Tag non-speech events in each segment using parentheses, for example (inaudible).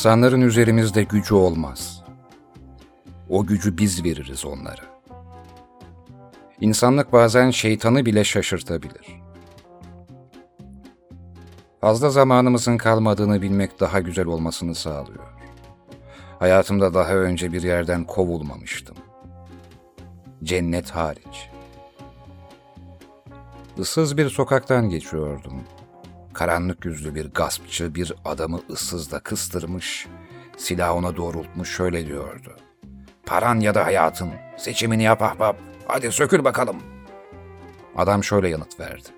İnsanların üzerimizde gücü olmaz. O gücü biz veririz onlara. İnsanlık bazen şeytanı bile şaşırtabilir. Fazla zamanımızın kalmadığını bilmek daha güzel olmasını sağlıyor. Hayatımda daha önce bir yerden kovulmamıştım. Cennet hariç. Issız bir sokaktan geçiyordum. Karanlık yüzlü bir gaspçı bir adamı ıssızda kıstırmış, silah ona doğrultmuş şöyle diyordu. Paran ya da hayatın, seçimini yap ahbap, hadi sökül bakalım. Adam şöyle yanıt verdi.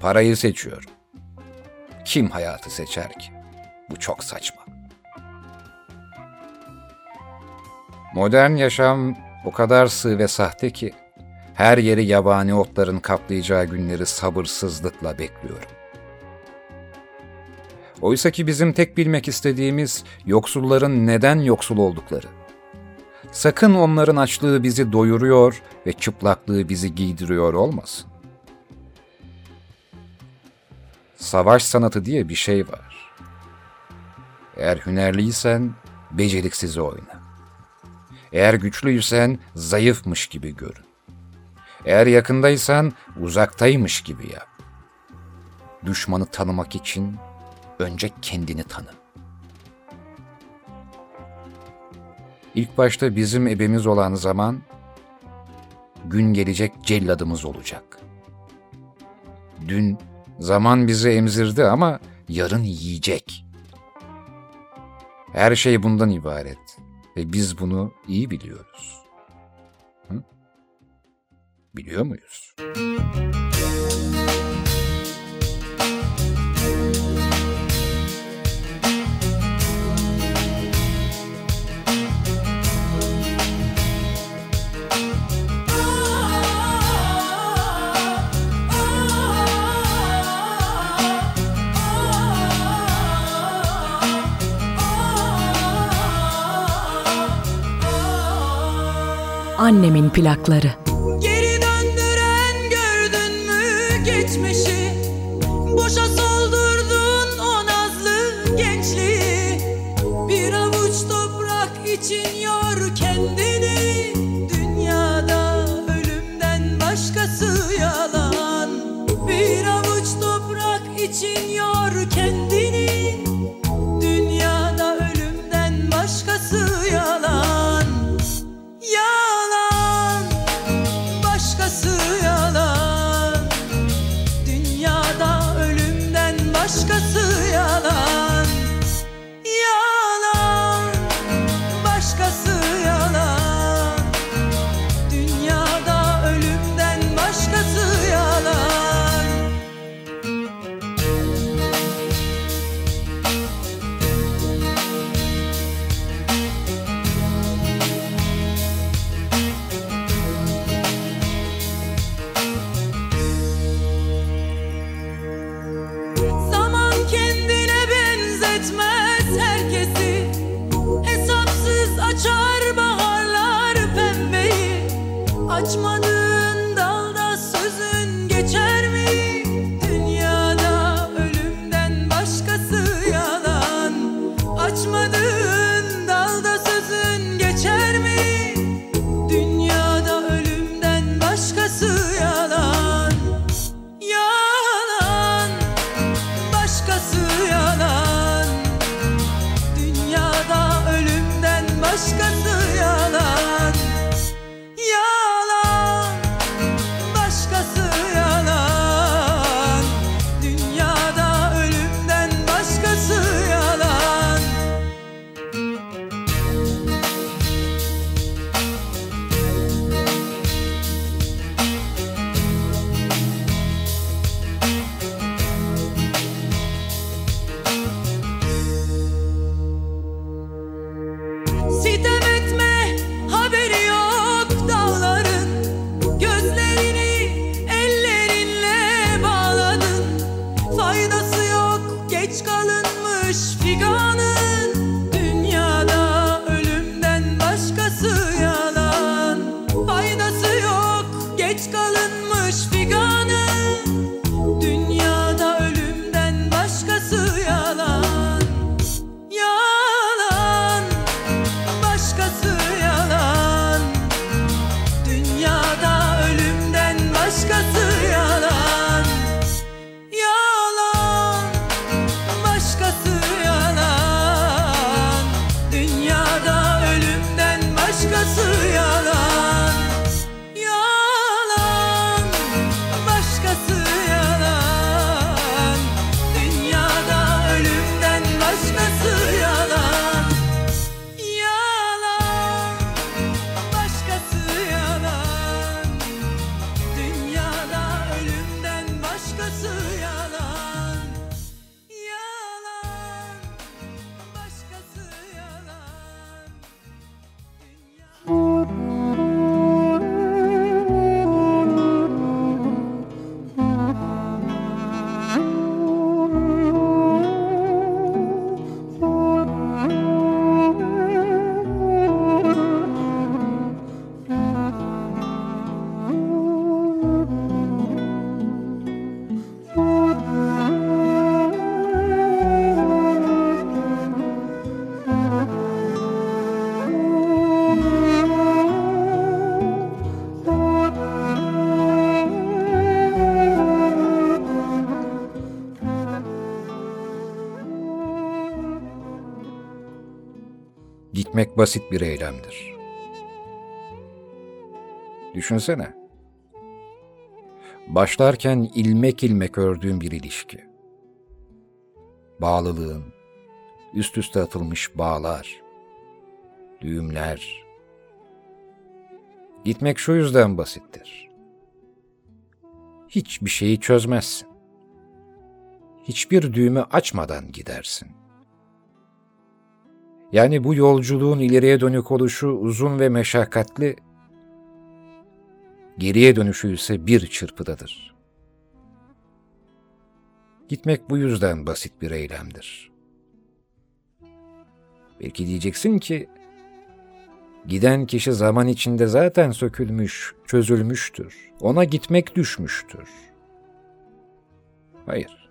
Parayı seçiyorum. Kim hayatı seçer ki? Bu çok saçma. Modern yaşam o kadar sığ ve sahte ki her yeri yabani otların kaplayacağı günleri sabırsızlıkla bekliyorum. Oysa ki bizim tek bilmek istediğimiz yoksulların neden yoksul oldukları. Sakın onların açlığı bizi doyuruyor ve çıplaklığı bizi giydiriyor olmasın. Savaş sanatı diye bir şey var. Eğer hünerliysen beceriksiz oyna. Eğer güçlüysen zayıfmış gibi görün. Eğer yakındaysan uzaktaymış gibi yap. Düşmanı tanımak için önce kendini tanı. İlk başta bizim ebemiz olan zaman, gün gelecek celladımız olacak. Dün zaman bizi emzirdi ama yarın yiyecek. Her şey bundan ibaret ve biz bunu iyi biliyoruz. Hı? Biliyor muyuz? Annemin plakları. Geri döndüren gördün mü geçmişi? Boşa soldurdun o nazlı gençliği. Bir avuç toprak için yor kendini. Dünyada ölümden başkası yalan. Bir avuç toprak için yor Gitmek basit bir eylemdir. Düşünsene. Başlarken ilmek ilmek ördüğün bir ilişki. Bağlılığın, üst üste atılmış bağlar, düğümler. Gitmek şu yüzden basittir. Hiçbir şeyi çözmezsin. Hiçbir düğümü açmadan gidersin. Yani bu yolculuğun ileriye dönük oluşu uzun ve meşakkatli, geriye dönüşü ise bir çırpıdadır. Gitmek bu yüzden basit bir eylemdir. Belki diyeceksin ki, giden kişi zaman içinde zaten sökülmüş, çözülmüştür. Ona gitmek düşmüştür. Hayır.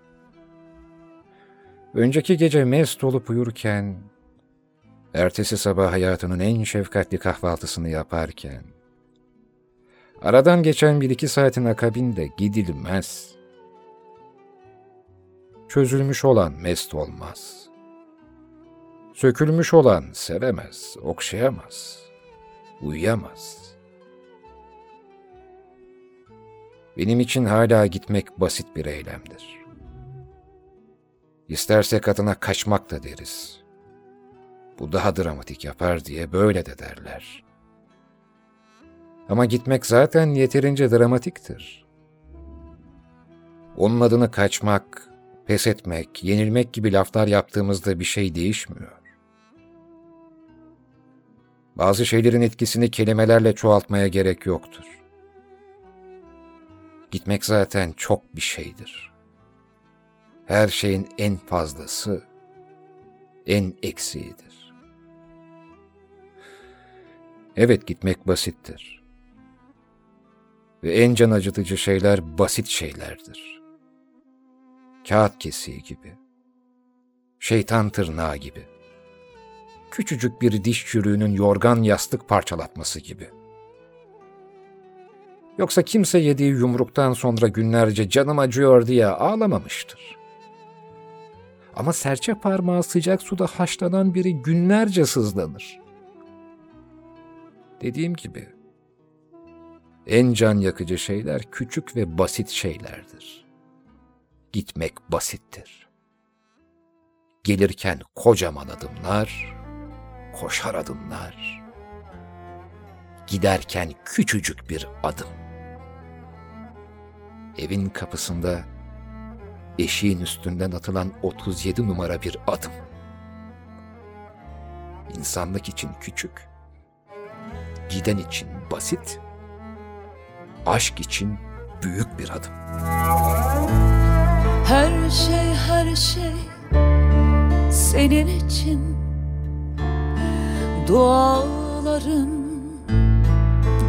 Önceki gece mest olup uyurken, ertesi sabah hayatının en şefkatli kahvaltısını yaparken, aradan geçen bir iki saatin akabinde gidilmez. Çözülmüş olan mest olmaz. Sökülmüş olan sevemez, okşayamaz, uyuyamaz. Benim için hala gitmek basit bir eylemdir. İstersek adına kaçmak da deriz.'' Bu daha dramatik yapar diye böyle de derler. Ama gitmek zaten yeterince dramatiktir. Onun adını kaçmak, pes etmek, yenilmek gibi laflar yaptığımızda bir şey değişmiyor. Bazı şeylerin etkisini kelimelerle çoğaltmaya gerek yoktur. Gitmek zaten çok bir şeydir. Her şeyin en fazlası, en eksiğidir. Evet gitmek basittir. Ve en can acıtıcı şeyler basit şeylerdir. Kağıt kesiği gibi. Şeytan tırnağı gibi. Küçücük bir diş çürüğünün yorgan yastık parçalatması gibi. Yoksa kimse yediği yumruktan sonra günlerce canım acıyor diye ağlamamıştır. Ama serçe parmağı sıcak suda haşlanan biri günlerce sızlanır. Dediğim gibi, en can yakıcı şeyler küçük ve basit şeylerdir. Gitmek basittir. Gelirken kocaman adımlar, koşar adımlar. Giderken küçücük bir adım. Evin kapısında eşiğin üstünden atılan 37 numara bir adım. İnsanlık için küçük, giden için basit, aşk için büyük bir adım. Her şey her şey senin için Dualarım,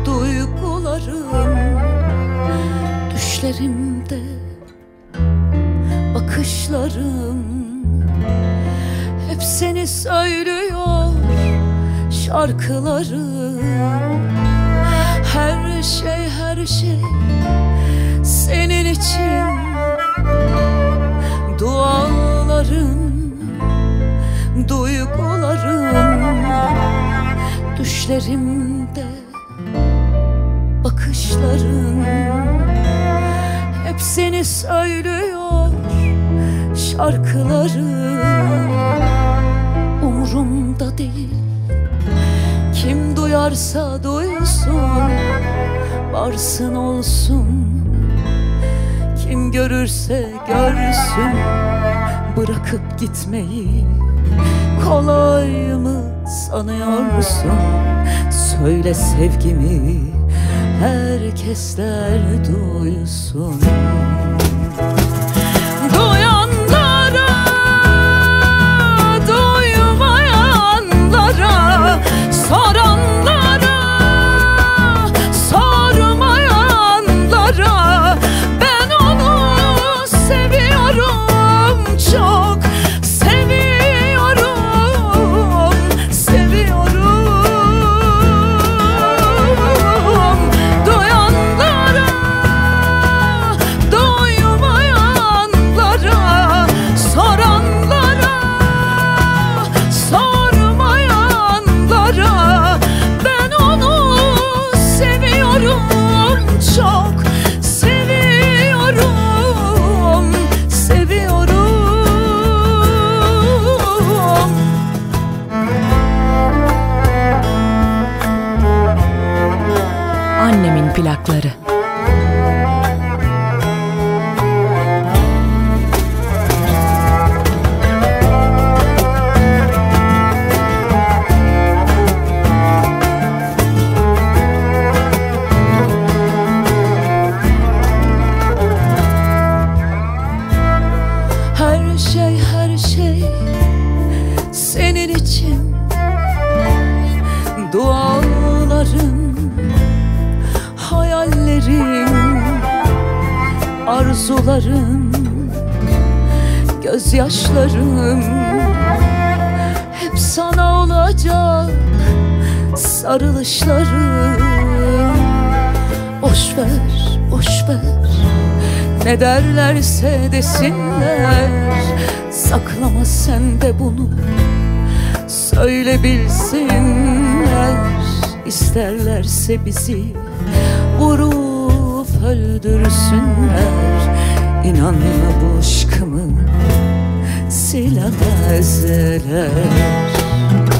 duygularım Düşlerimde bakışlarım Hep seni söylüyor şarkılarım Her şey her şey senin için. Dualarım, duygularım Düşlerimde bakışlarım Hep seni söylüyor şarkılarım Umurumda değil duyarsa duysun Varsın olsun. Kim görürse görsün bırakıp gitmeyi Kolay mı sanıyorsun? Söyle sevgimi herkesler duysun derlerse desinler Saklama sen de bunu Söyle bilsinler İsterlerse bizi Vurup öldürsünler. İnanma bu aşkımı Silemezler Duyanlara,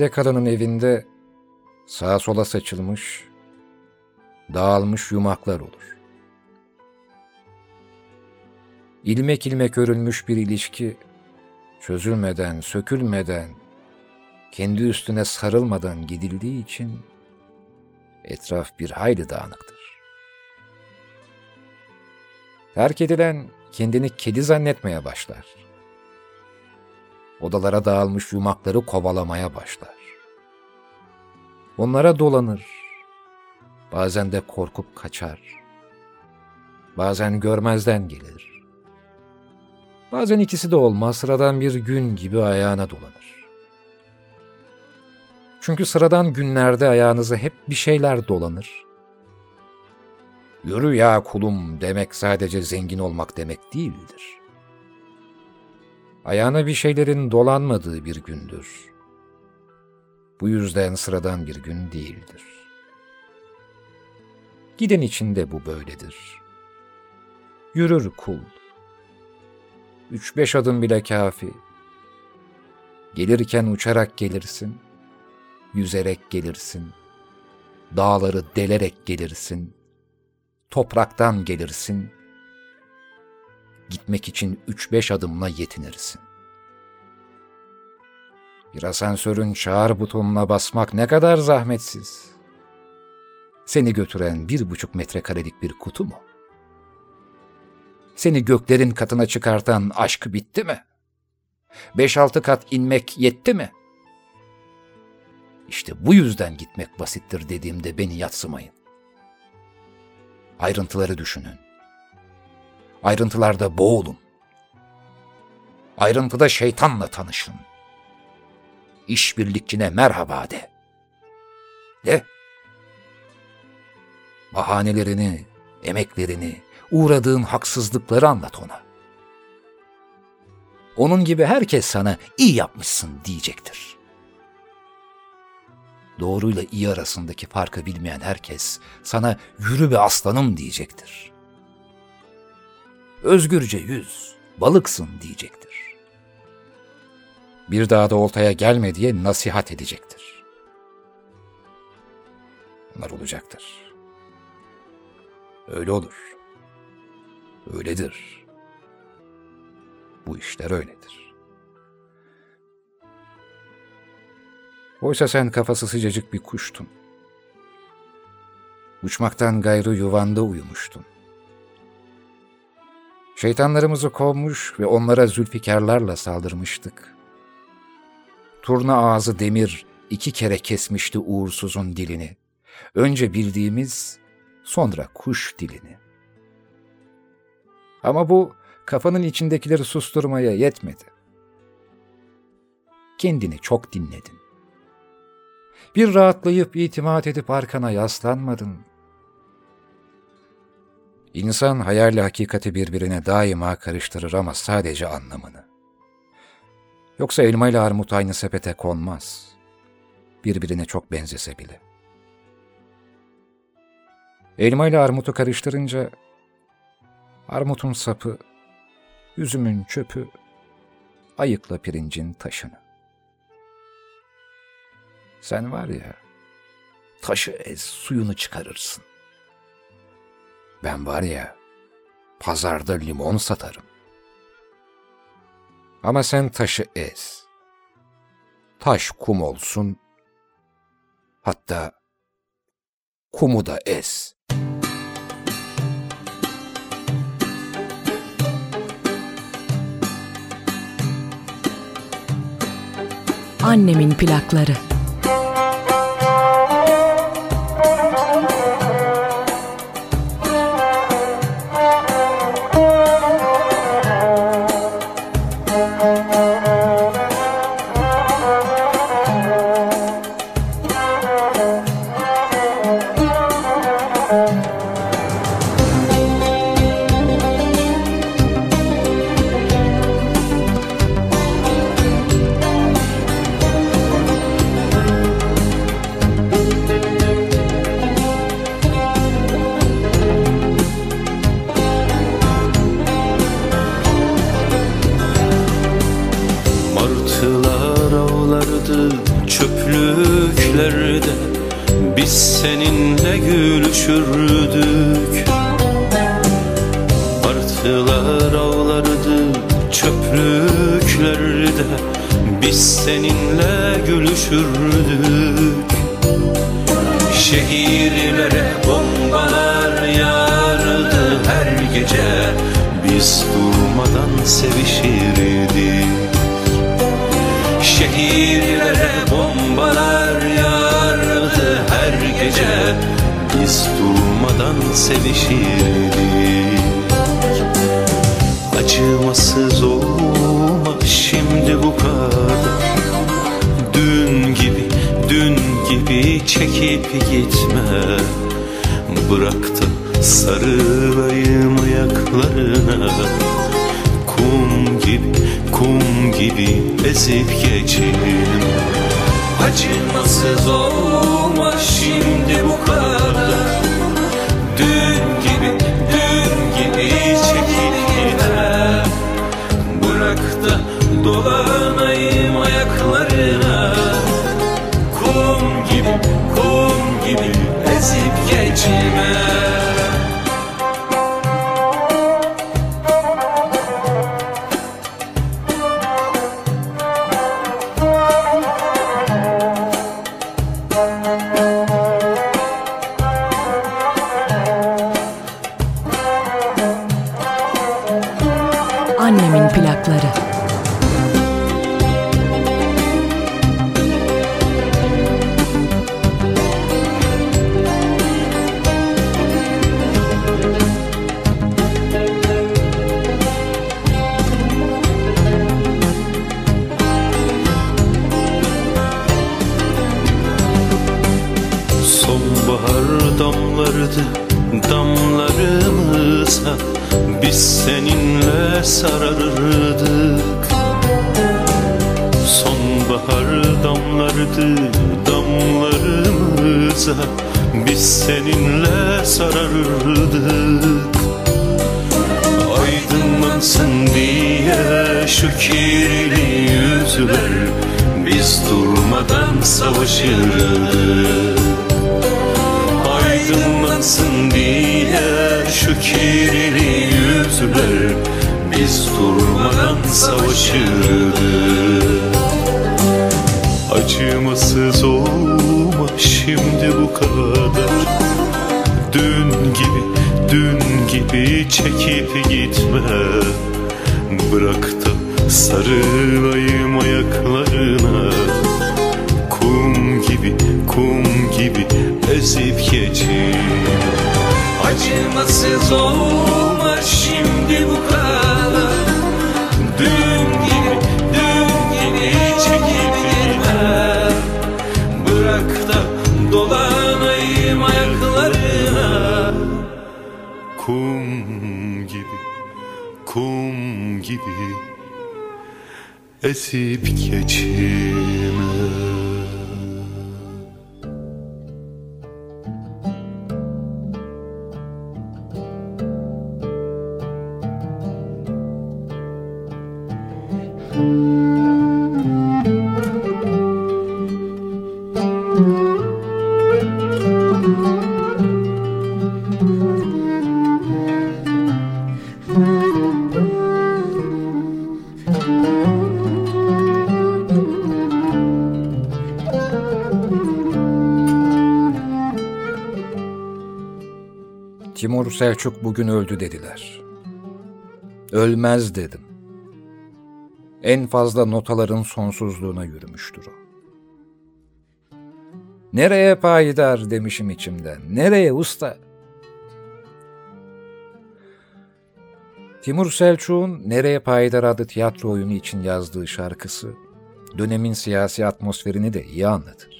Geride kalanın evinde sağa sola saçılmış, dağılmış yumaklar olur. İlmek ilmek örülmüş bir ilişki çözülmeden, sökülmeden, kendi üstüne sarılmadan gidildiği için etraf bir hayli dağınıktır. Terk edilen kendini kedi zannetmeye başlar. Odalara dağılmış yumakları kovalamaya başlar. Onlara dolanır. Bazen de korkup kaçar. Bazen görmezden gelir. Bazen ikisi de olmaz, sıradan bir gün gibi ayağına dolanır. Çünkü sıradan günlerde ayağınıza hep bir şeyler dolanır. Yürü ya kulum demek sadece zengin olmak demek değildir. Ayağına bir şeylerin dolanmadığı bir gündür. Bu yüzden sıradan bir gün değildir. Giden için de bu böyledir. Yürür kul. Üç beş adım bile kafi. Gelirken uçarak gelirsin, yüzerek gelirsin, Dağları delerek gelirsin, topraktan gelirsin, gitmek için üç beş adımla yetinirsin. Bir asansörün çağır butonuna basmak ne kadar zahmetsiz. Seni götüren bir buçuk metrekarelik bir kutu mu? Seni göklerin katına çıkartan aşk bitti mi? Beş altı kat inmek yetti mi? İşte bu yüzden gitmek basittir dediğimde beni yatsımayın. Ayrıntıları düşünün. Ayrıntılarda boğulun. Ayrıntıda şeytanla tanışın. İşbirlikçine merhaba de. De. Bahanelerini, emeklerini, uğradığın haksızlıkları anlat ona. Onun gibi herkes sana iyi yapmışsın diyecektir. Doğruyla iyi arasındaki farkı bilmeyen herkes sana yürü be aslanım diyecektir. Özgürce yüz, balıksın diyecektir. Bir daha da oltaya gelme diye nasihat edecektir. Bunlar olacaktır. Öyle olur. Öyledir. Bu işler öyledir. Oysa sen kafası sıcacık bir kuştun. Uçmaktan gayrı yuvanda uyumuştun. Şeytanlarımızı kovmuş ve onlara zülfikarlarla saldırmıştık. Turna ağzı demir iki kere kesmişti uğursuzun dilini. Önce bildiğimiz, sonra kuş dilini. Ama bu kafanın içindekileri susturmaya yetmedi. Kendini çok dinledin. Bir rahatlayıp itimat edip arkana yaslanmadın. İnsan hayalle hakikati birbirine daima karıştırır ama sadece anlamını. Yoksa elma ile armut aynı sepete konmaz. Birbirine çok benzese bile. Elma ile armutu karıştırınca armutun sapı, üzümün çöpü, ayıkla pirincin taşını. Sen var ya, taşı ez suyunu çıkarırsın. Ben var ya, pazarda limon satarım. Ama sen taşı ez. Taş kum olsun, hatta kumu da ez. Annemin plakları. Timur Selçuk bugün öldü dediler. Ölmez dedim. En fazla notaların sonsuzluğuna yürümüştür o. Nereye payidar demişim içimden. Nereye usta? Timur Selçuk'un Nereye Payidar adlı tiyatro oyunu için yazdığı şarkısı, dönemin siyasi atmosferini de iyi anlatır.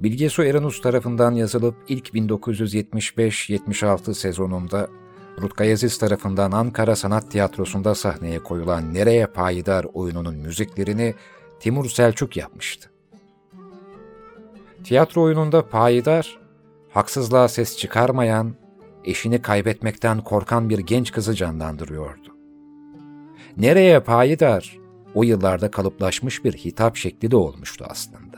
Bilge Su Erenus tarafından yazılıp ilk 1975-76 sezonunda Rutkay Aziz tarafından Ankara Sanat Tiyatrosu'nda sahneye koyulan Nereye Payidar oyununun müziklerini Timur Selçuk yapmıştı. Tiyatro oyununda Payidar, haksızlığa ses çıkarmayan, eşini kaybetmekten korkan bir genç kızı canlandırıyordu. Nereye Payidar, o yıllarda kalıplaşmış bir hitap şekli de olmuştu aslında.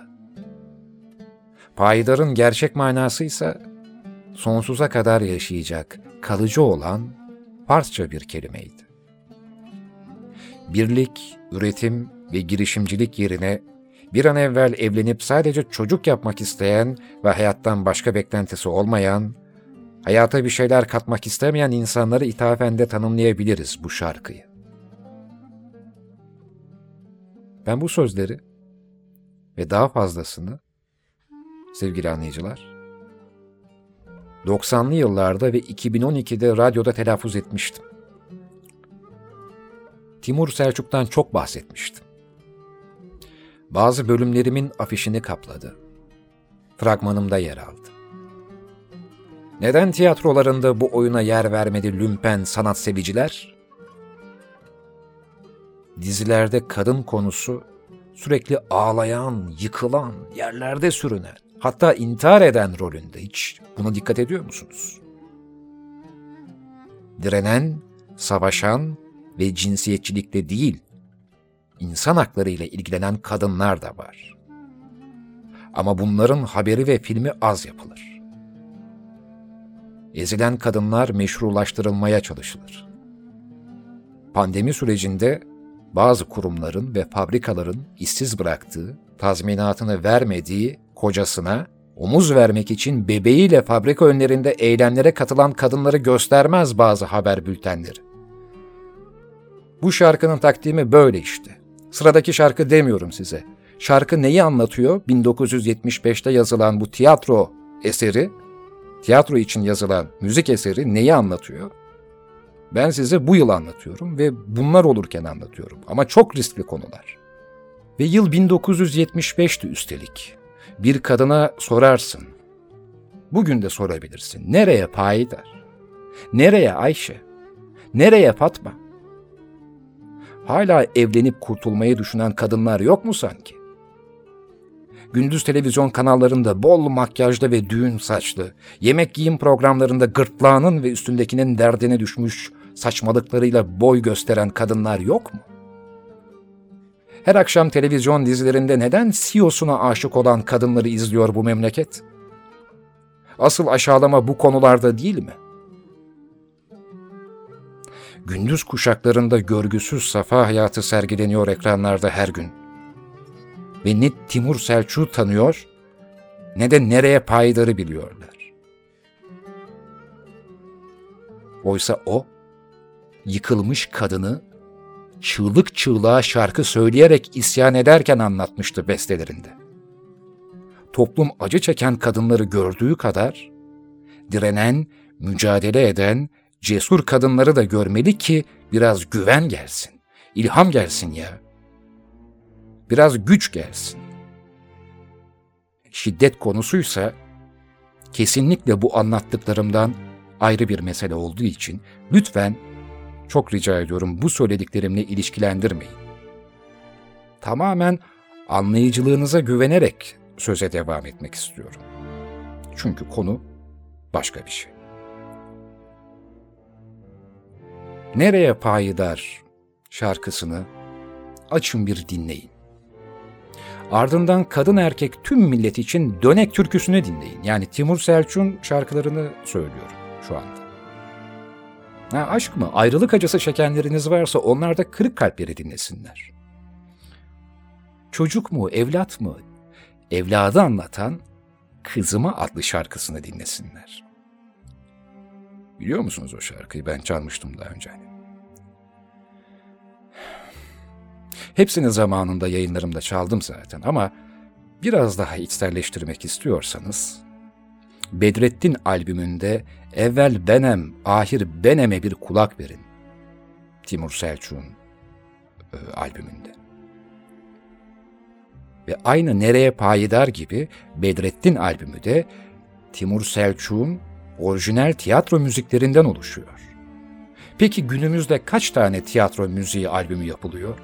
Payidarın gerçek manası ise sonsuza kadar yaşayacak, kalıcı olan Farsça bir kelimeydi. Birlik, üretim ve girişimcilik yerine bir an evvel evlenip sadece çocuk yapmak isteyen ve hayattan başka beklentisi olmayan, hayata bir şeyler katmak istemeyen insanları ithafen de tanımlayabiliriz bu şarkıyı. Ben bu sözleri ve daha fazlasını sevgili anlayıcılar, 90'lı yıllarda ve 2012'de radyoda telaffuz etmiştim. Timur Selçuk'tan çok bahsetmiştim. Bazı bölümlerimin afişini kapladı. Fragmanımda yer aldı. Neden tiyatrolarında bu oyuna yer vermedi lümpen sanat seviciler? Dizilerde kadın konusu sürekli ağlayan, yıkılan, yerlerde sürünen, hatta intihar eden rolünde hiç buna dikkat ediyor musunuz? Direnen, savaşan ve cinsiyetçilikle değil, insan hakları ile ilgilenen kadınlar da var. Ama bunların haberi ve filmi az yapılır. Ezilen kadınlar meşrulaştırılmaya çalışılır. Pandemi sürecinde bazı kurumların ve fabrikaların işsiz bıraktığı, tazminatını vermediği kocasına omuz vermek için bebeğiyle fabrika önlerinde eylemlere katılan kadınları göstermez bazı haber bültenleri. Bu şarkının takdimi böyle işte. Sıradaki şarkı demiyorum size. Şarkı neyi anlatıyor? 1975'te yazılan bu tiyatro eseri, tiyatro için yazılan müzik eseri neyi anlatıyor? Ben size bu yıl anlatıyorum ve bunlar olurken anlatıyorum. Ama çok riskli konular. Ve yıl 1975'ti üstelik. Bir kadına sorarsın. Bugün de sorabilirsin. Nereye Payidar? Nereye Ayşe? Nereye Fatma? Hala evlenip kurtulmayı düşünen kadınlar yok mu sanki? Gündüz televizyon kanallarında bol makyajlı ve düğün saçlı, yemek giyim programlarında gırtlağının ve üstündekinin derdine düşmüş saçmalıklarıyla boy gösteren kadınlar yok mu? Her akşam televizyon dizilerinde neden CEO'suna aşık olan kadınları izliyor bu memleket? Asıl aşağılama bu konularda değil mi? Gündüz kuşaklarında görgüsüz safa hayatı sergileniyor ekranlarda her gün. Ve ne Timur Selçuk'u tanıyor ne de nereye paydarı biliyorlar. Oysa o, yıkılmış kadını çığlık çığlığa şarkı söyleyerek isyan ederken anlatmıştı bestelerinde. Toplum acı çeken kadınları gördüğü kadar, direnen, mücadele eden, cesur kadınları da görmeli ki biraz güven gelsin, ilham gelsin ya. Biraz güç gelsin. Şiddet konusuysa, kesinlikle bu anlattıklarımdan ayrı bir mesele olduğu için lütfen çok rica ediyorum bu söylediklerimle ilişkilendirmeyin. Tamamen anlayıcılığınıza güvenerek söze devam etmek istiyorum. Çünkü konu başka bir şey. Nereye payidar şarkısını açın bir dinleyin. Ardından kadın erkek tüm millet için dönek türküsünü dinleyin. Yani Timur Selçuk'un şarkılarını söylüyorum şu anda. Ha, aşk mı? Ayrılık acısı çekenleriniz varsa onlar da kırık kalpleri dinlesinler. Çocuk mu, evlat mı? Evladı anlatan Kızıma adlı şarkısını dinlesinler. Biliyor musunuz o şarkıyı? Ben çalmıştım daha önce. Hepsini zamanında yayınlarımda çaldım zaten ama biraz daha içselleştirmek istiyorsanız Bedrettin albümünde evvel benem, ahir beneme bir kulak verin. Timur Selçuk'un e, albümünde. Ve aynı Nereye Payidar gibi Bedrettin albümü de Timur Selçuk'un orijinal tiyatro müziklerinden oluşuyor. Peki günümüzde kaç tane tiyatro müziği albümü yapılıyor?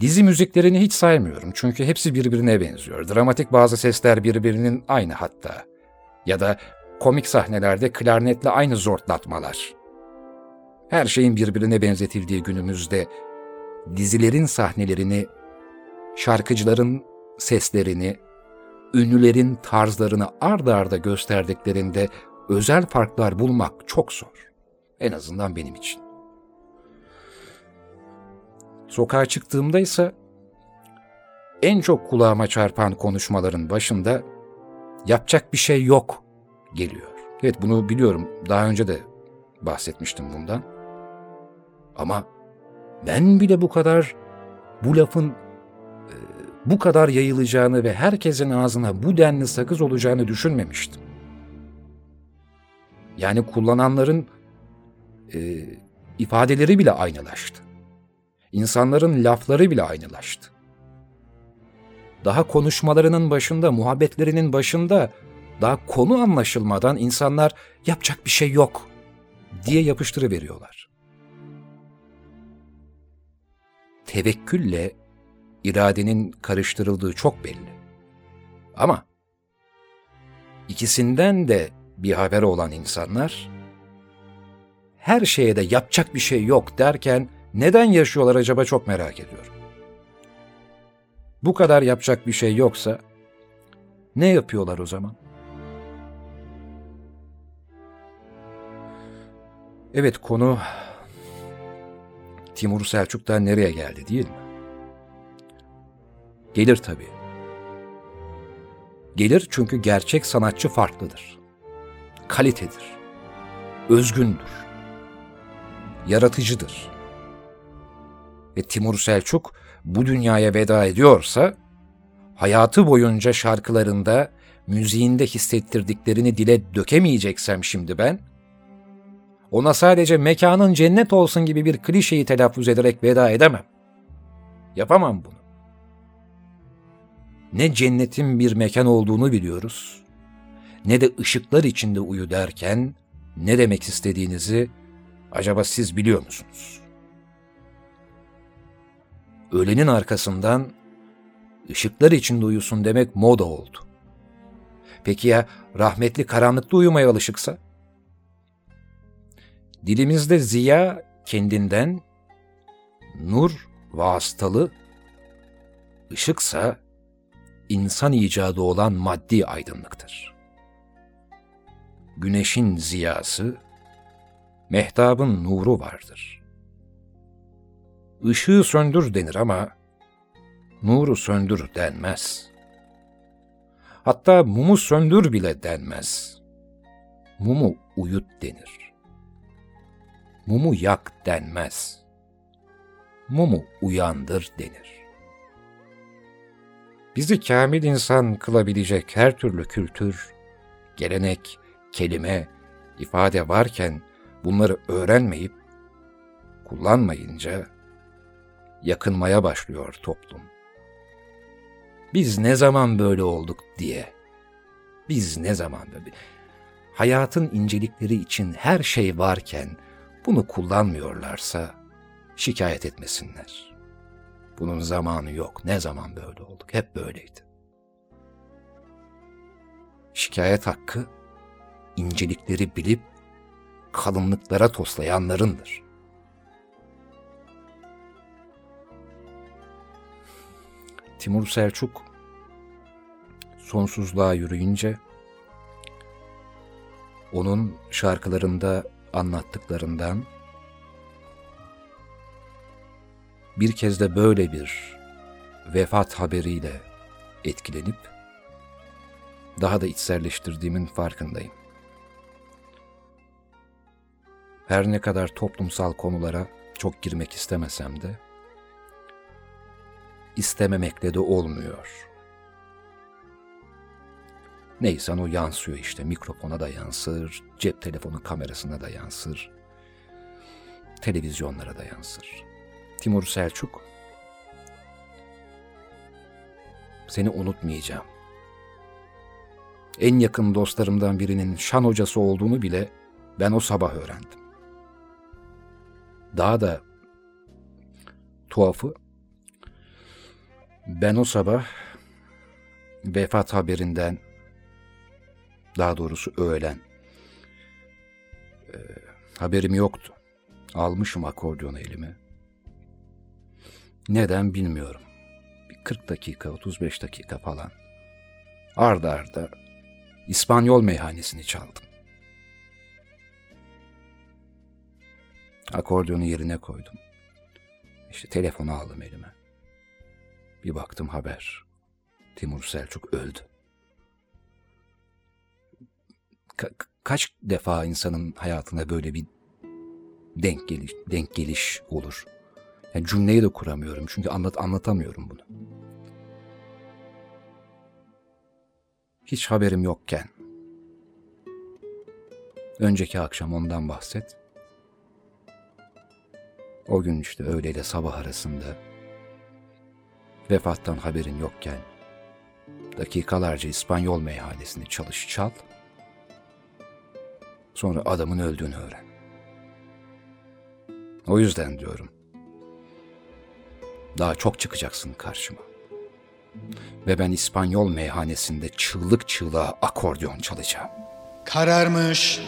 Dizi müziklerini hiç saymıyorum çünkü hepsi birbirine benziyor. Dramatik bazı sesler birbirinin aynı hatta. Ya da komik sahnelerde klarnetle aynı zortlatmalar. Her şeyin birbirine benzetildiği günümüzde dizilerin sahnelerini, şarkıcıların seslerini, ünlülerin tarzlarını ard arda gösterdiklerinde özel farklar bulmak çok zor. En azından benim için. Sokağa çıktığımda ise en çok kulağıma çarpan konuşmaların başında yapacak bir şey yok geliyor. Evet bunu biliyorum. Daha önce de bahsetmiştim bundan. Ama ben bile bu kadar bu lafın e, bu kadar yayılacağını ve herkesin ağzına bu denli sakız olacağını düşünmemiştim. Yani kullananların e, ifadeleri bile aynılaştı. İnsanların lafları bile aynılaştı. Daha konuşmalarının başında, muhabbetlerinin başında daha konu anlaşılmadan insanlar yapacak bir şey yok diye yapıştırıveriyorlar. Tevekkülle iradenin karıştırıldığı çok belli. Ama ikisinden de bir haber olan insanlar her şeye de yapacak bir şey yok derken neden yaşıyorlar acaba çok merak ediyorum. Bu kadar yapacak bir şey yoksa ne yapıyorlar o zaman? Evet konu Timur Selçuk'tan nereye geldi değil mi? Gelir tabii. Gelir çünkü gerçek sanatçı farklıdır. Kalitedir. Özgündür. Yaratıcıdır. Ve Timur Selçuk bu dünyaya veda ediyorsa hayatı boyunca şarkılarında, müziğinde hissettirdiklerini dile dökemeyeceksem şimdi ben, ona sadece mekanın cennet olsun gibi bir klişeyi telaffuz ederek veda edemem. Yapamam bunu. Ne cennetin bir mekan olduğunu biliyoruz, ne de ışıklar içinde uyu derken ne demek istediğinizi acaba siz biliyor musunuz? Ölenin arkasından ışıklar içinde uyusun demek moda oldu. Peki ya rahmetli karanlıkta uyumaya alışıksa? Dilimizde ziya kendinden, nur vasıtalı, ışıksa insan icadı olan maddi aydınlıktır. Güneşin ziyası, mehtabın nuru vardır. Işığı söndür denir ama nuru söndür denmez. Hatta mumu söndür bile denmez. Mumu uyut denir. Mumu yak denmez. Mumu uyandır denir. Bizi kamil insan kılabilecek her türlü kültür, gelenek, kelime, ifade varken bunları öğrenmeyip kullanmayınca yakınmaya başlıyor toplum. Biz ne zaman böyle olduk diye. Biz ne zaman böyle. Hayatın incelikleri için her şey varken bunu kullanmıyorlarsa şikayet etmesinler. Bunun zamanı yok. Ne zaman böyle olduk? Hep böyleydi. Şikayet hakkı incelikleri bilip kalınlıklara toslayanlarındır. Timur Selçuk sonsuzluğa yürüyünce onun şarkılarında anlattıklarından bir kez de böyle bir vefat haberiyle etkilenip daha da içselleştirdiğimin farkındayım. Her ne kadar toplumsal konulara çok girmek istemesem de istememekle de olmuyor. Neyse o yansıyor işte. Mikrofona da yansır, cep telefonu kamerasına da yansır, televizyonlara da yansır. Timur Selçuk, seni unutmayacağım. En yakın dostlarımdan birinin şan hocası olduğunu bile ben o sabah öğrendim. Daha da tuhafı, ben o sabah vefat haberinden, daha doğrusu öğlen, e, haberim yoktu. Almışım akordiyonu elime. Neden bilmiyorum. Bir 40 dakika, 35 dakika falan. Arda arda İspanyol meyhanesini çaldım. Akordiyonu yerine koydum. İşte telefonu aldım elime. Bir baktım haber. Timur Selçuk öldü. Ka- kaç defa insanın hayatına böyle bir denk geliş, denk geliş olur. Yani cümleyi de kuramıyorum çünkü anlat anlatamıyorum bunu. Hiç haberim yokken önceki akşam ondan bahset. O gün işte öğleyle sabah arasında vefattan haberin yokken dakikalarca İspanyol meyhanesini çalış çal. Sonra adamın öldüğünü öğren. O yüzden diyorum. Daha çok çıkacaksın karşıma. Ve ben İspanyol meyhanesinde çığlık çığlığa akordeon çalacağım. Kararmış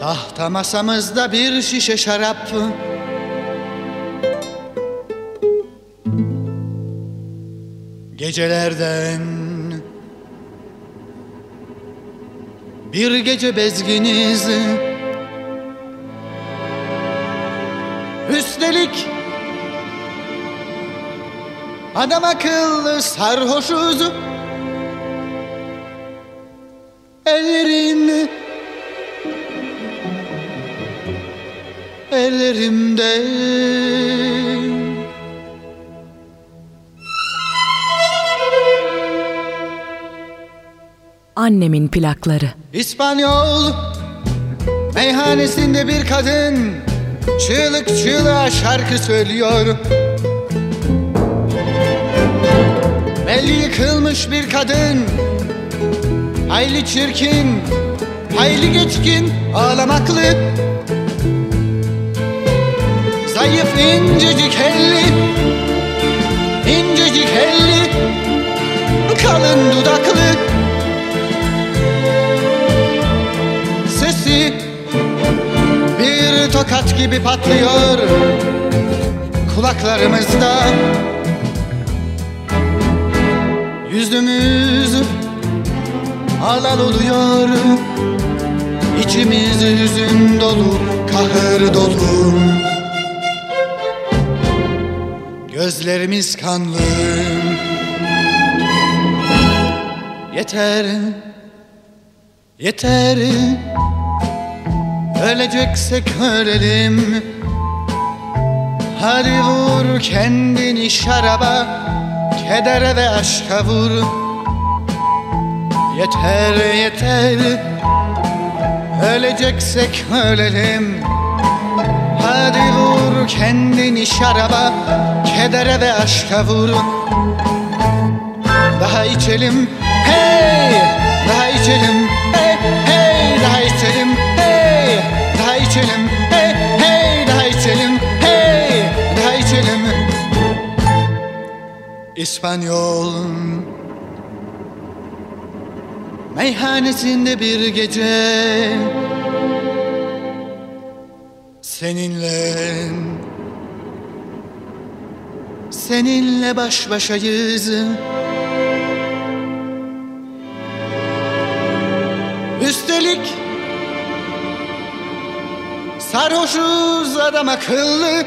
Tahta masamızda bir şişe şarap Gecelerden. Bir gece bezginiz. Üstelik Adam akıllı sarhoşuz. Ellerin Ellerimde Annemin plakları. İspanyol Meyhanesinde bir kadın Çığlık çığlığa şarkı söylüyor. Belli yıkılmış bir kadın Hayli çirkin Hayli geçkin Ağlamaklı. Zayıf incecik elli incecik elli Kalın dudaklı tokat gibi patlıyor kulaklarımızda. Yüzümüz alal oluyor İçimiz hüzün dolu, kahır dolu. Gözlerimiz kanlı. Yeter, yeter Öleceksek ölelim. Hadi vur kendini şaraba Kedere ve aşka vur. Yeter yeter. Öleceksek ölelim. Hadi vur kendini şaraba Kedere ve aşka vur. Daha içelim. Hey! Daha içelim. Hey hey! Daha içelim içelim. Hey hey Daha içelim. Hey Daha içelim. İspanyol Meyhanesinde bir gece Seninle Seninle baş başayız Sarhoşuz adam akıllı.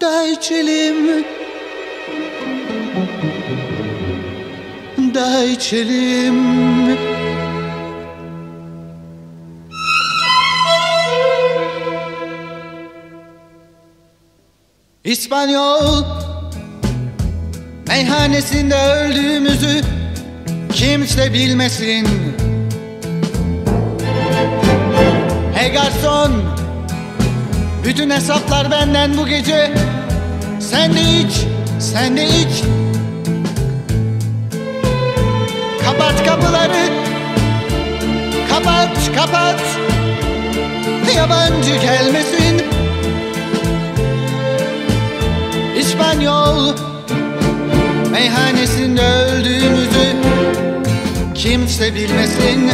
Da içelim Da içelim İspanyol Meyhanesinde öldüğümüzü kimse bilmesin Hey garson. Bütün hesaplar benden bu gece. Sen de iç, sen de iç. Kapat kapıları. Kapat, kapat. Yabancı gelmesin. İspanyol Meyhanesinde öldüğümüzü Kimse bilmesin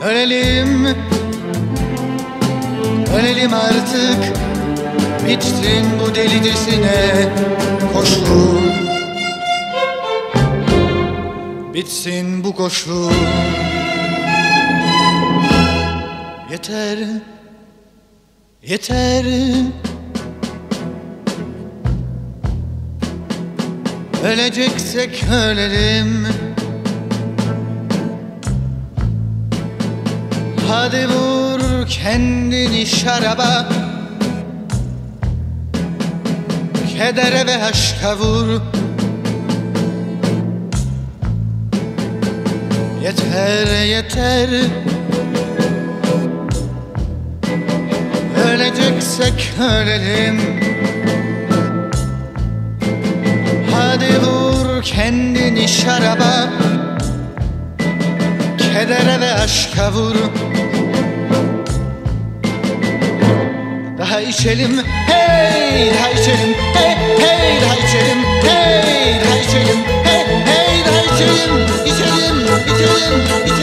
Ölelim. Ölelim artık. Bitsin bu delicesine koşu Bitsin bu koşu. Yeter. Yeter. Öleceksek ölelim Hadi vur kendini şaraba. Kedere ve aşka vur. Yeter yeter. Öleceksek ölelim. Hadi vur kendini şaraba. Kedere ve aşka vur Daha içelim. Hey daha içelim. Hey hey daha içelim. Hey daha içelim. Hey hey daha içelim. İçelim içelim içelim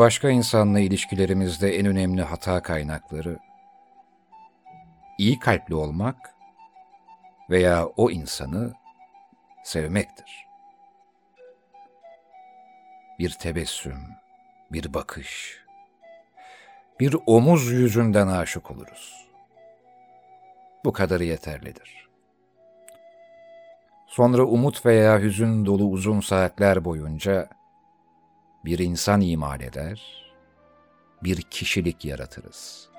başka insanla ilişkilerimizde en önemli hata kaynakları iyi kalpli olmak veya o insanı sevmektir. Bir tebessüm, bir bakış, bir omuz yüzünden aşık oluruz. Bu kadarı yeterlidir. Sonra umut veya hüzün dolu uzun saatler boyunca bir insan imal eder, bir kişilik yaratırız.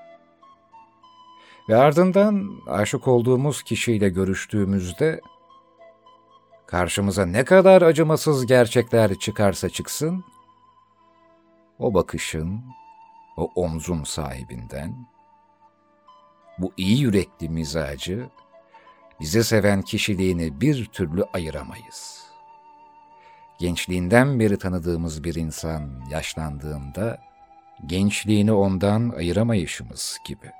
Ve ardından aşık olduğumuz kişiyle görüştüğümüzde karşımıza ne kadar acımasız gerçekler çıkarsa çıksın, o bakışın, o omzun sahibinden, bu iyi yürekli mizacı, bizi seven kişiliğini bir türlü ayıramayız. Gençliğinden beri tanıdığımız bir insan yaşlandığında, gençliğini ondan ayıramayışımız gibi.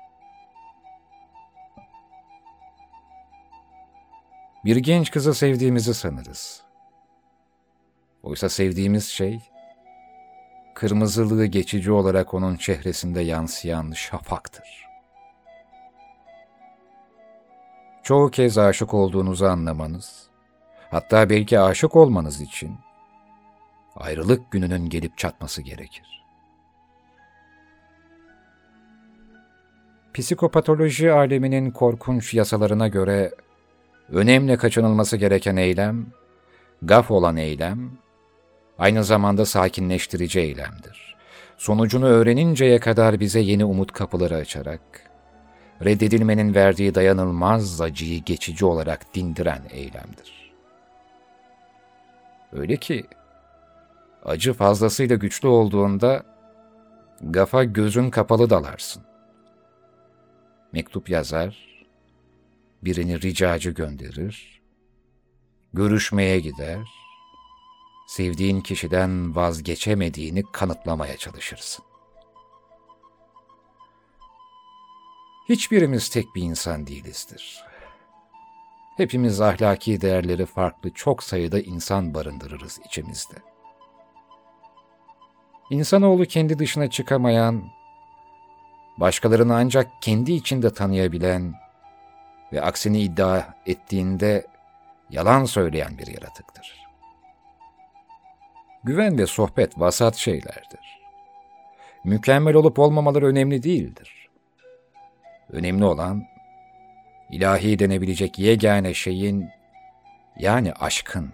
Bir genç kızı sevdiğimizi sanırız. Oysa sevdiğimiz şey, kırmızılığı geçici olarak onun çehresinde yansıyan şafaktır. Çoğu kez aşık olduğunuzu anlamanız, hatta belki aşık olmanız için ayrılık gününün gelip çatması gerekir. Psikopatoloji aleminin korkunç yasalarına göre önemli kaçınılması gereken eylem, gaf olan eylem, aynı zamanda sakinleştirici eylemdir. Sonucunu öğreninceye kadar bize yeni umut kapıları açarak, reddedilmenin verdiği dayanılmaz acıyı geçici olarak dindiren eylemdir. Öyle ki, acı fazlasıyla güçlü olduğunda, gafa gözün kapalı dalarsın. Mektup yazar, birini ricacı gönderir, görüşmeye gider, sevdiğin kişiden vazgeçemediğini kanıtlamaya çalışırsın. Hiçbirimiz tek bir insan değilizdir. Hepimiz ahlaki değerleri farklı çok sayıda insan barındırırız içimizde. İnsanoğlu kendi dışına çıkamayan, başkalarını ancak kendi içinde tanıyabilen ve aksini iddia ettiğinde yalan söyleyen bir yaratıktır. Güven ve sohbet vasat şeylerdir. Mükemmel olup olmamaları önemli değildir. Önemli olan, ilahi denebilecek yegane şeyin, yani aşkın,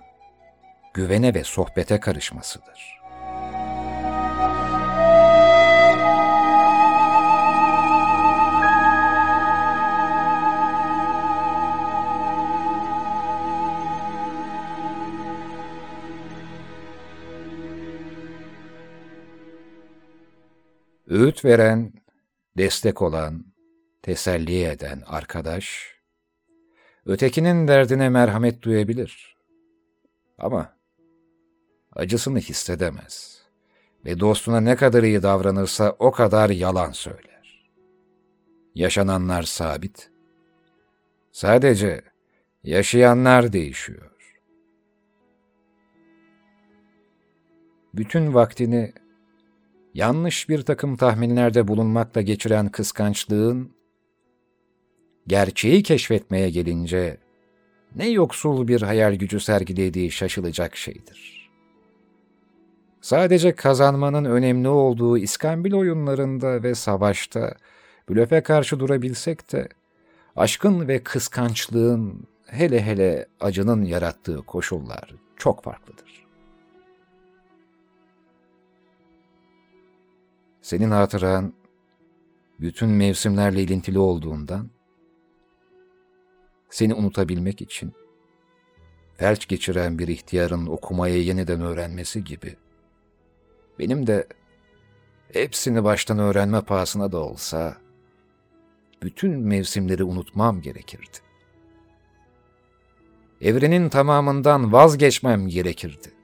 güvene ve sohbete karışmasıdır. Öğüt veren, destek olan, teselli eden arkadaş, ötekinin derdine merhamet duyabilir. Ama acısını hissedemez ve dostuna ne kadar iyi davranırsa o kadar yalan söyler. Yaşananlar sabit. Sadece yaşayanlar değişiyor. Bütün vaktini yanlış bir takım tahminlerde bulunmakla geçiren kıskançlığın, gerçeği keşfetmeye gelince ne yoksul bir hayal gücü sergilediği şaşılacak şeydir. Sadece kazanmanın önemli olduğu iskambil oyunlarında ve savaşta blöfe karşı durabilsek de, aşkın ve kıskançlığın hele hele acının yarattığı koşullar çok farklıdır. Senin hatıran bütün mevsimlerle ilintili olduğundan seni unutabilmek için felç geçiren bir ihtiyarın okumayı yeniden öğrenmesi gibi benim de hepsini baştan öğrenme pahasına da olsa bütün mevsimleri unutmam gerekirdi. Evrenin tamamından vazgeçmem gerekirdi.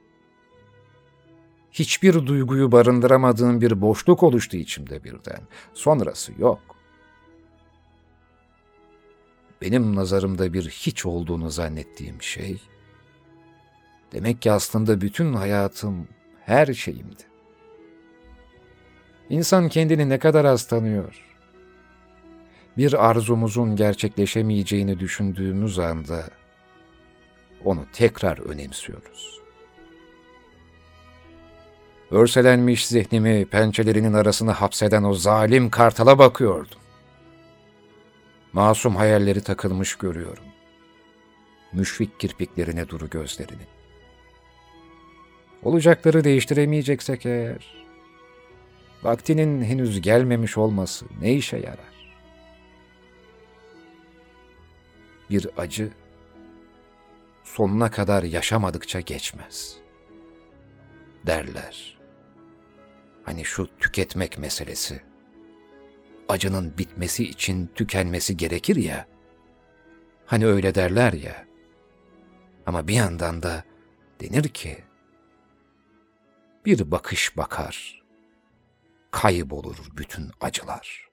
Hiçbir duyguyu barındıramadığım bir boşluk oluştu içimde birden. Sonrası yok. Benim nazarımda bir hiç olduğunu zannettiğim şey, demek ki aslında bütün hayatım, her şeyimdi. İnsan kendini ne kadar az tanıyor. Bir arzumuzun gerçekleşemeyeceğini düşündüğümüz anda onu tekrar önemsiyoruz. Örselenmiş zihnimi pençelerinin arasına hapseden o zalim kartala bakıyordum. Masum hayalleri takılmış görüyorum. Müşfik kirpiklerine duru gözlerinin. Olacakları değiştiremeyeceksek eğer, vaktinin henüz gelmemiş olması ne işe yarar? Bir acı sonuna kadar yaşamadıkça geçmez. Derler. Hani şu tüketmek meselesi. Acının bitmesi için tükenmesi gerekir ya. Hani öyle derler ya. Ama bir yandan da denir ki bir bakış bakar, kaybolur bütün acılar.''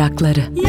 Annemin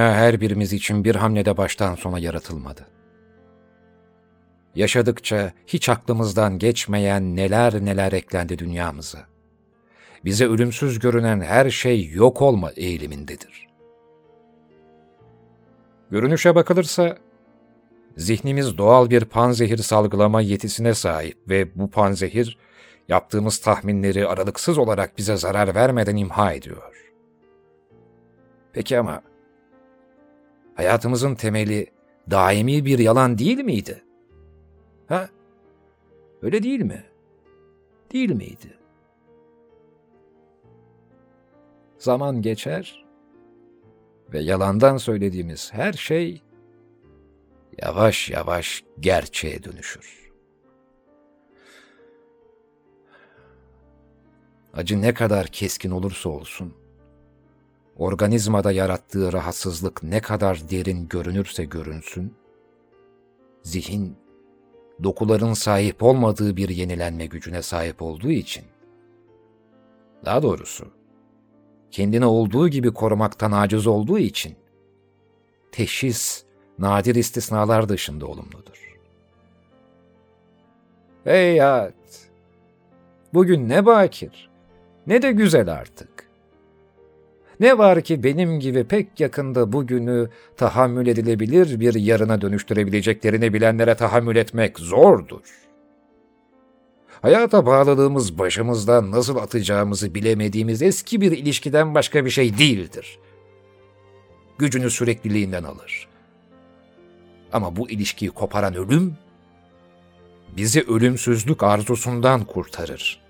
Dünya her birimiz için bir hamlede baştan sona yaratılmadı. Yaşadıkça hiç aklımızdan geçmeyen neler neler eklendi dünyamıza. Bize ölümsüz görünen her şey yok olma eğilimindedir. Görünüşe bakılırsa, zihnimiz doğal bir panzehir salgılama yetisine sahip ve bu panzehir, yaptığımız tahminleri aralıksız olarak bize zarar vermeden imha ediyor. Peki ama, hayatımızın temeli daimi bir yalan değil miydi? Ha? Öyle değil mi? Değil miydi? Zaman geçer ve yalandan söylediğimiz her şey yavaş yavaş gerçeğe dönüşür. Acı ne kadar keskin olursa olsun, organizmada yarattığı rahatsızlık ne kadar derin görünürse görünsün, zihin, dokuların sahip olmadığı bir yenilenme gücüne sahip olduğu için, daha doğrusu, kendini olduğu gibi korumaktan aciz olduğu için, teşhis, nadir istisnalar dışında olumludur. Ey hayat! Bugün ne bakir, ne de güzel artık. Ne var ki benim gibi pek yakında bugünü tahammül edilebilir bir yarına dönüştürebileceklerini bilenlere tahammül etmek zordur. Hayata bağlılığımız başımızdan nasıl atacağımızı bilemediğimiz eski bir ilişkiden başka bir şey değildir. Gücünü sürekliliğinden alır. Ama bu ilişkiyi koparan ölüm, bizi ölümsüzlük arzusundan kurtarır.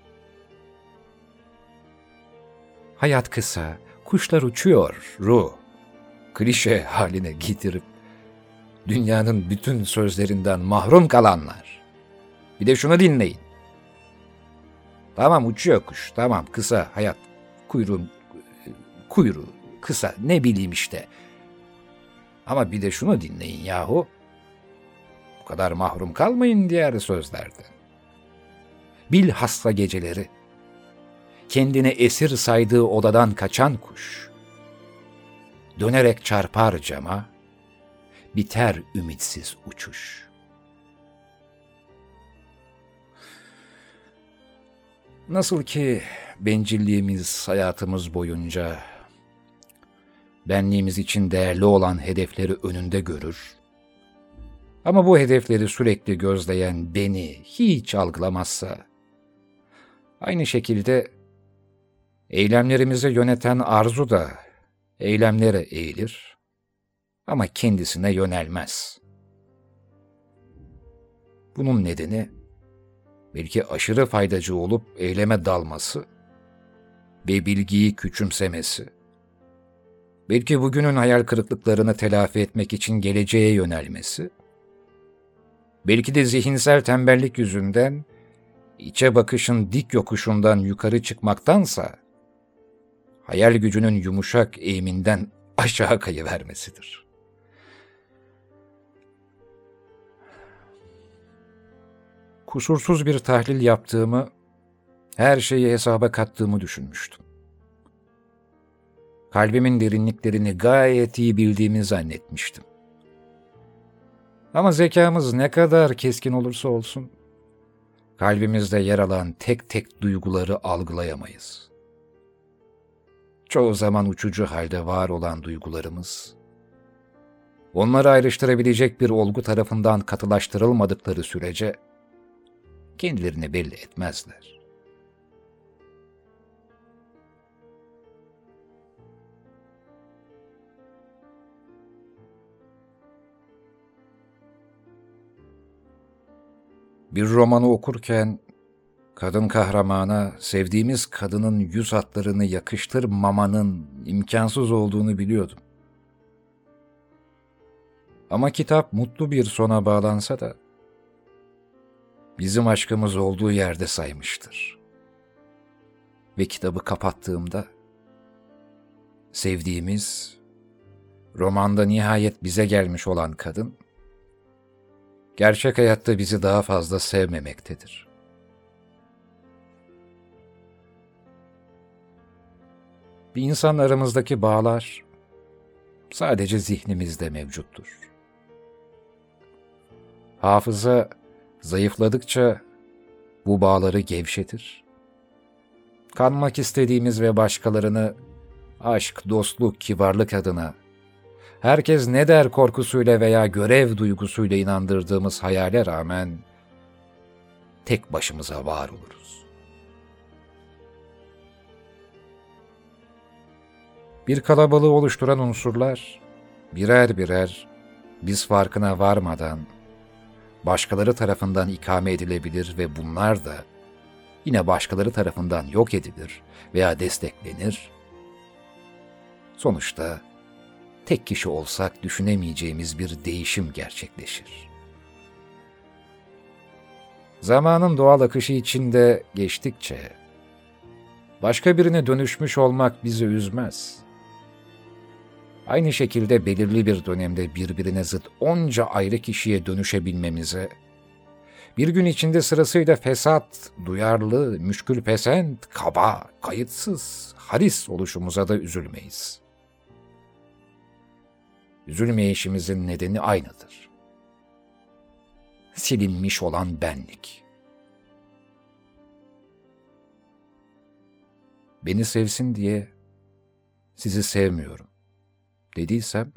Hayat kısa, kuşlar uçuyor, ruh. Klişe haline getirip dünyanın bütün sözlerinden mahrum kalanlar. Bir de şunu dinleyin. Tamam uçuyor kuş, tamam kısa hayat, kuyruğun, kuyruğu kısa ne bileyim işte. Ama bir de şunu dinleyin yahu. Bu kadar mahrum kalmayın diğer sözlerden. Bilhassa geceleri kendini esir saydığı odadan kaçan kuş, dönerek çarpar cama, biter ümitsiz uçuş. Nasıl ki bencilliğimiz hayatımız boyunca benliğimiz için değerli olan hedefleri önünde görür, ama bu hedefleri sürekli gözleyen beni hiç algılamazsa, aynı şekilde Eylemlerimizi yöneten arzu da eylemlere eğilir ama kendisine yönelmez. Bunun nedeni belki aşırı faydacı olup eyleme dalması ve bilgiyi küçümsemesi, belki bugünün hayal kırıklıklarını telafi etmek için geleceğe yönelmesi, belki de zihinsel tembellik yüzünden içe bakışın dik yokuşundan yukarı çıkmaktansa hayal gücünün yumuşak eğiminden aşağı kayıvermesidir. Kusursuz bir tahlil yaptığımı, her şeyi hesaba kattığımı düşünmüştüm. Kalbimin derinliklerini gayet iyi bildiğimi zannetmiştim. Ama zekamız ne kadar keskin olursa olsun, kalbimizde yer alan tek tek duyguları algılayamayız çoğu zaman uçucu halde var olan duygularımız, onları ayrıştırabilecek bir olgu tarafından katılaştırılmadıkları sürece kendilerini belli etmezler. Bir romanı okurken Kadın kahramana sevdiğimiz kadının yüz hatlarını yakıştırmamanın imkansız olduğunu biliyordum. Ama kitap mutlu bir sona bağlansa da bizim aşkımız olduğu yerde saymıştır. Ve kitabı kapattığımda sevdiğimiz, romanda nihayet bize gelmiş olan kadın, gerçek hayatta bizi daha fazla sevmemektedir.'' Bir insan aramızdaki bağlar sadece zihnimizde mevcuttur. Hafıza zayıfladıkça bu bağları gevşetir. Kanmak istediğimiz ve başkalarını aşk, dostluk, kibarlık adına herkes ne der korkusuyla veya görev duygusuyla inandırdığımız hayale rağmen tek başımıza var oluruz. Bir kalabalığı oluşturan unsurlar birer birer biz farkına varmadan başkaları tarafından ikame edilebilir ve bunlar da yine başkaları tarafından yok edilir veya desteklenir. Sonuçta tek kişi olsak düşünemeyeceğimiz bir değişim gerçekleşir. Zamanın doğal akışı içinde geçtikçe başka birine dönüşmüş olmak bizi üzmez. Aynı şekilde belirli bir dönemde birbirine zıt onca ayrı kişiye dönüşebilmemize, bir gün içinde sırasıyla fesat, duyarlı, müşkül pesent, kaba, kayıtsız, haris oluşumuza da üzülmeyiz. Üzülmeyişimizin nedeni aynıdır. Silinmiş olan benlik. Beni sevsin diye sizi sevmiyorum dediysem,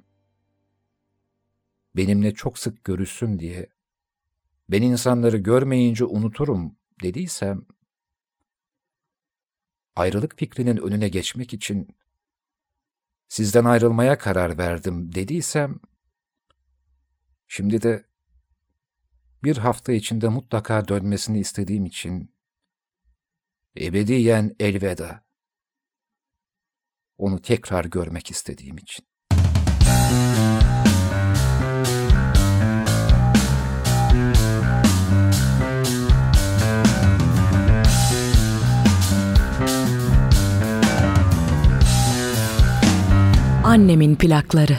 benimle çok sık görüşsün diye, ben insanları görmeyince unuturum dediysem, ayrılık fikrinin önüne geçmek için sizden ayrılmaya karar verdim dediysem, şimdi de bir hafta içinde mutlaka dönmesini istediğim için ebediyen elveda. Onu tekrar görmek istediğim için. Annemin plakları.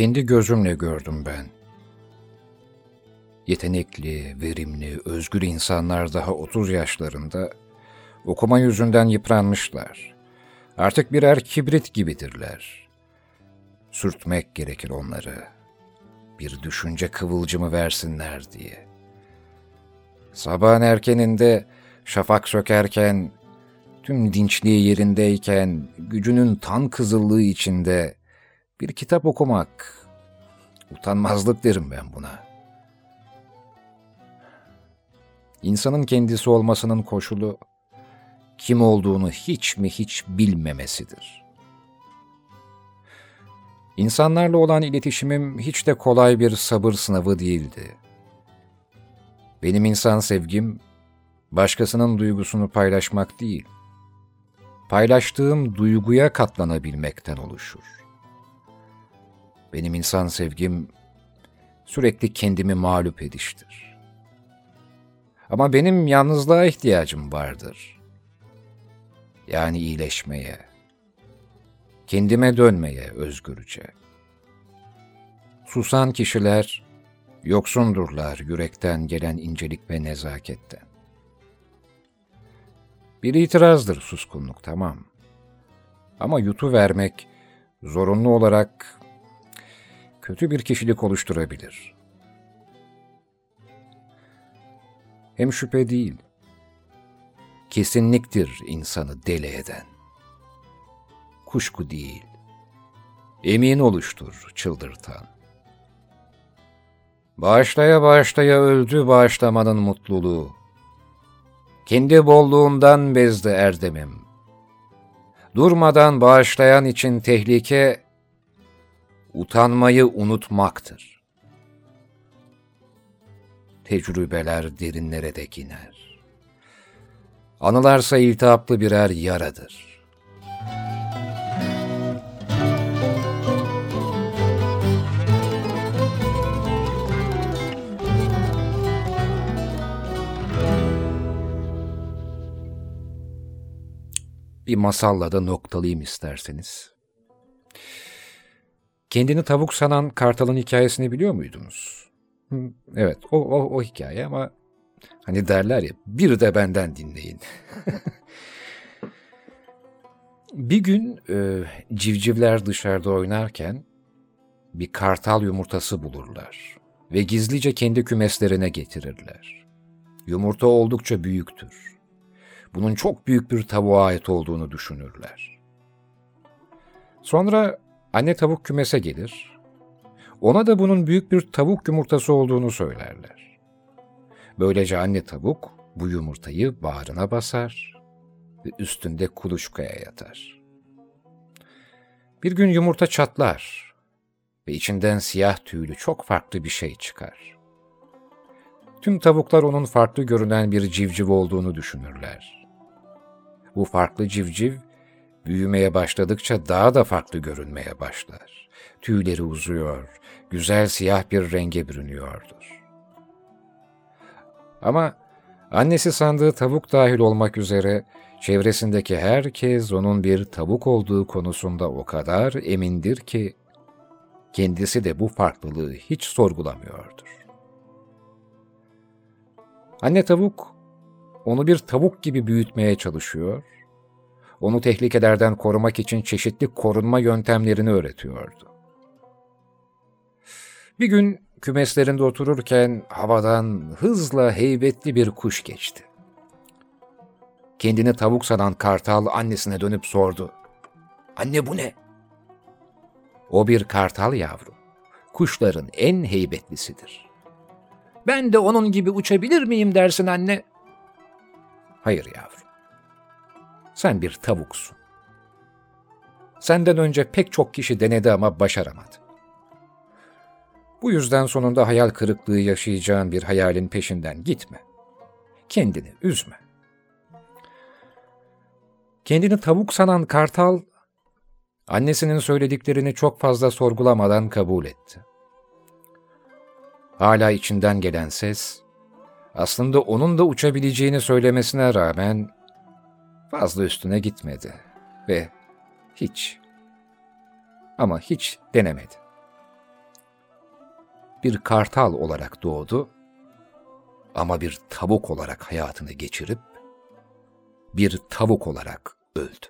Kendi gözümle gördüm ben. Yetenekli, verimli, özgür insanlar daha 30 yaşlarında okuma yüzünden yıpranmışlar. Artık birer kibrit gibidirler. Sürtmek gerekir onları. Bir düşünce kıvılcımı versinler diye. Sabahın erkeninde şafak sökerken, tüm dinçliği yerindeyken, gücünün tan kızıllığı içinde bir kitap okumak, utanmazlık derim ben buna. İnsanın kendisi olmasının koşulu, kim olduğunu hiç mi hiç bilmemesidir. İnsanlarla olan iletişimim hiç de kolay bir sabır sınavı değildi. Benim insan sevgim, başkasının duygusunu paylaşmak değil, paylaştığım duyguya katlanabilmekten oluşur. Benim insan sevgim, sürekli kendimi mağlup ediştir. Ama benim yalnızlığa ihtiyacım vardır. Yani iyileşmeye, kendime dönmeye özgürce. Susan kişiler, yoksundurlar yürekten gelen incelik ve nezaketten. Bir itirazdır suskunluk tamam. Ama yutu vermek zorunlu olarak kötü bir kişilik oluşturabilir. Hem şüphe değil, kesinliktir insanı deli eden. Kuşku değil, emin oluştur çıldırtan. Bağışlaya bağışlaya öldü bağışlamanın mutluluğu. Kendi bolluğundan bezdi erdemim. Durmadan bağışlayan için tehlike, utanmayı unutmaktır. Tecrübeler derinlere dek iner. Anılarsa iltihaplı birer yaradır. Bir masalla da noktalayayım isterseniz. Kendini tavuk sanan kartalın hikayesini biliyor muydunuz? Evet, o, o, o hikaye ama hani derler ya, bir de benden dinleyin. (laughs) bir gün e, civcivler dışarıda oynarken bir kartal yumurtası bulurlar ve gizlice kendi kümeslerine getirirler. Yumurta oldukça büyüktür. Bunun çok büyük bir tavuğa ait olduğunu düşünürler. Sonra anne tavuk kümese gelir. Ona da bunun büyük bir tavuk yumurtası olduğunu söylerler. Böylece anne tavuk bu yumurtayı bağrına basar ve üstünde kuluçkaya yatar. Bir gün yumurta çatlar ve içinden siyah tüylü çok farklı bir şey çıkar. Tüm tavuklar onun farklı görünen bir civciv olduğunu düşünürler. Bu farklı civciv büyümeye başladıkça daha da farklı görünmeye başlar. Tüyleri uzuyor, güzel siyah bir renge bürünüyordur. Ama annesi sandığı tavuk dahil olmak üzere çevresindeki herkes onun bir tavuk olduğu konusunda o kadar emindir ki kendisi de bu farklılığı hiç sorgulamıyordur. Anne tavuk onu bir tavuk gibi büyütmeye çalışıyor, onu tehlikelerden korumak için çeşitli korunma yöntemlerini öğretiyordu. Bir gün kümeslerinde otururken havadan hızla heybetli bir kuş geçti. Kendini tavuk sanan kartal annesine dönüp sordu. Anne bu ne? O bir kartal yavrum. Kuşların en heybetlisidir. Ben de onun gibi uçabilir miyim dersin anne? Hayır yavrum. Sen bir tavuksun. Senden önce pek çok kişi denedi ama başaramadı. Bu yüzden sonunda hayal kırıklığı yaşayacağın bir hayalin peşinden gitme. Kendini üzme. Kendini tavuk sanan kartal, annesinin söylediklerini çok fazla sorgulamadan kabul etti. Hala içinden gelen ses, aslında onun da uçabileceğini söylemesine rağmen fazla üstüne gitmedi ve hiç ama hiç denemedi. bir kartal olarak doğdu ama bir tavuk olarak hayatını geçirip bir tavuk olarak öldü.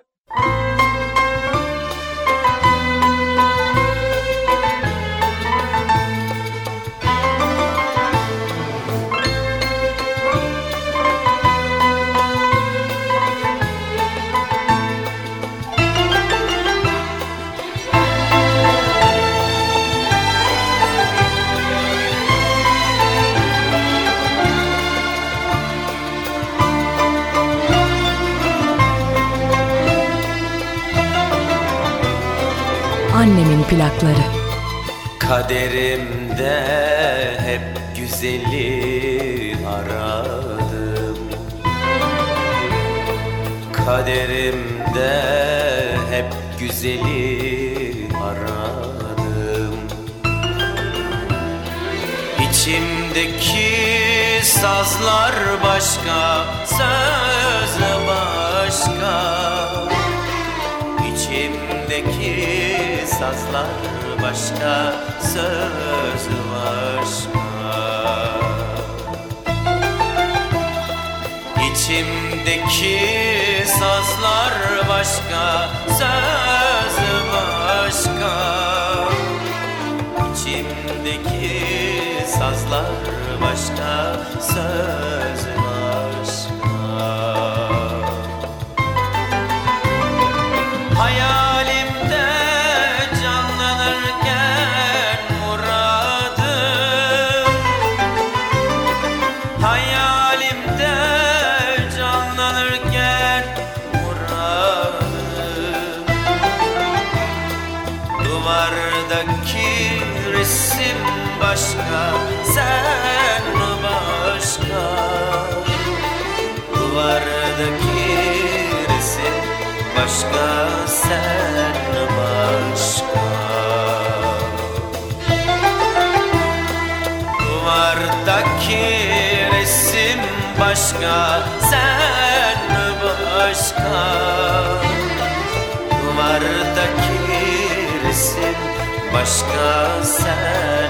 Annemin plakları. Kaderimde hep güzeli aradım. Kaderimde hep güzeli aradım. İçimdeki sazlar başka, söz başka. İçimdeki sazlar başka, söz başka İçimdeki sazlar başka, söz başka. İçimdeki sazlar başka, söz başka sen başka? Duvardaki resim başka, sen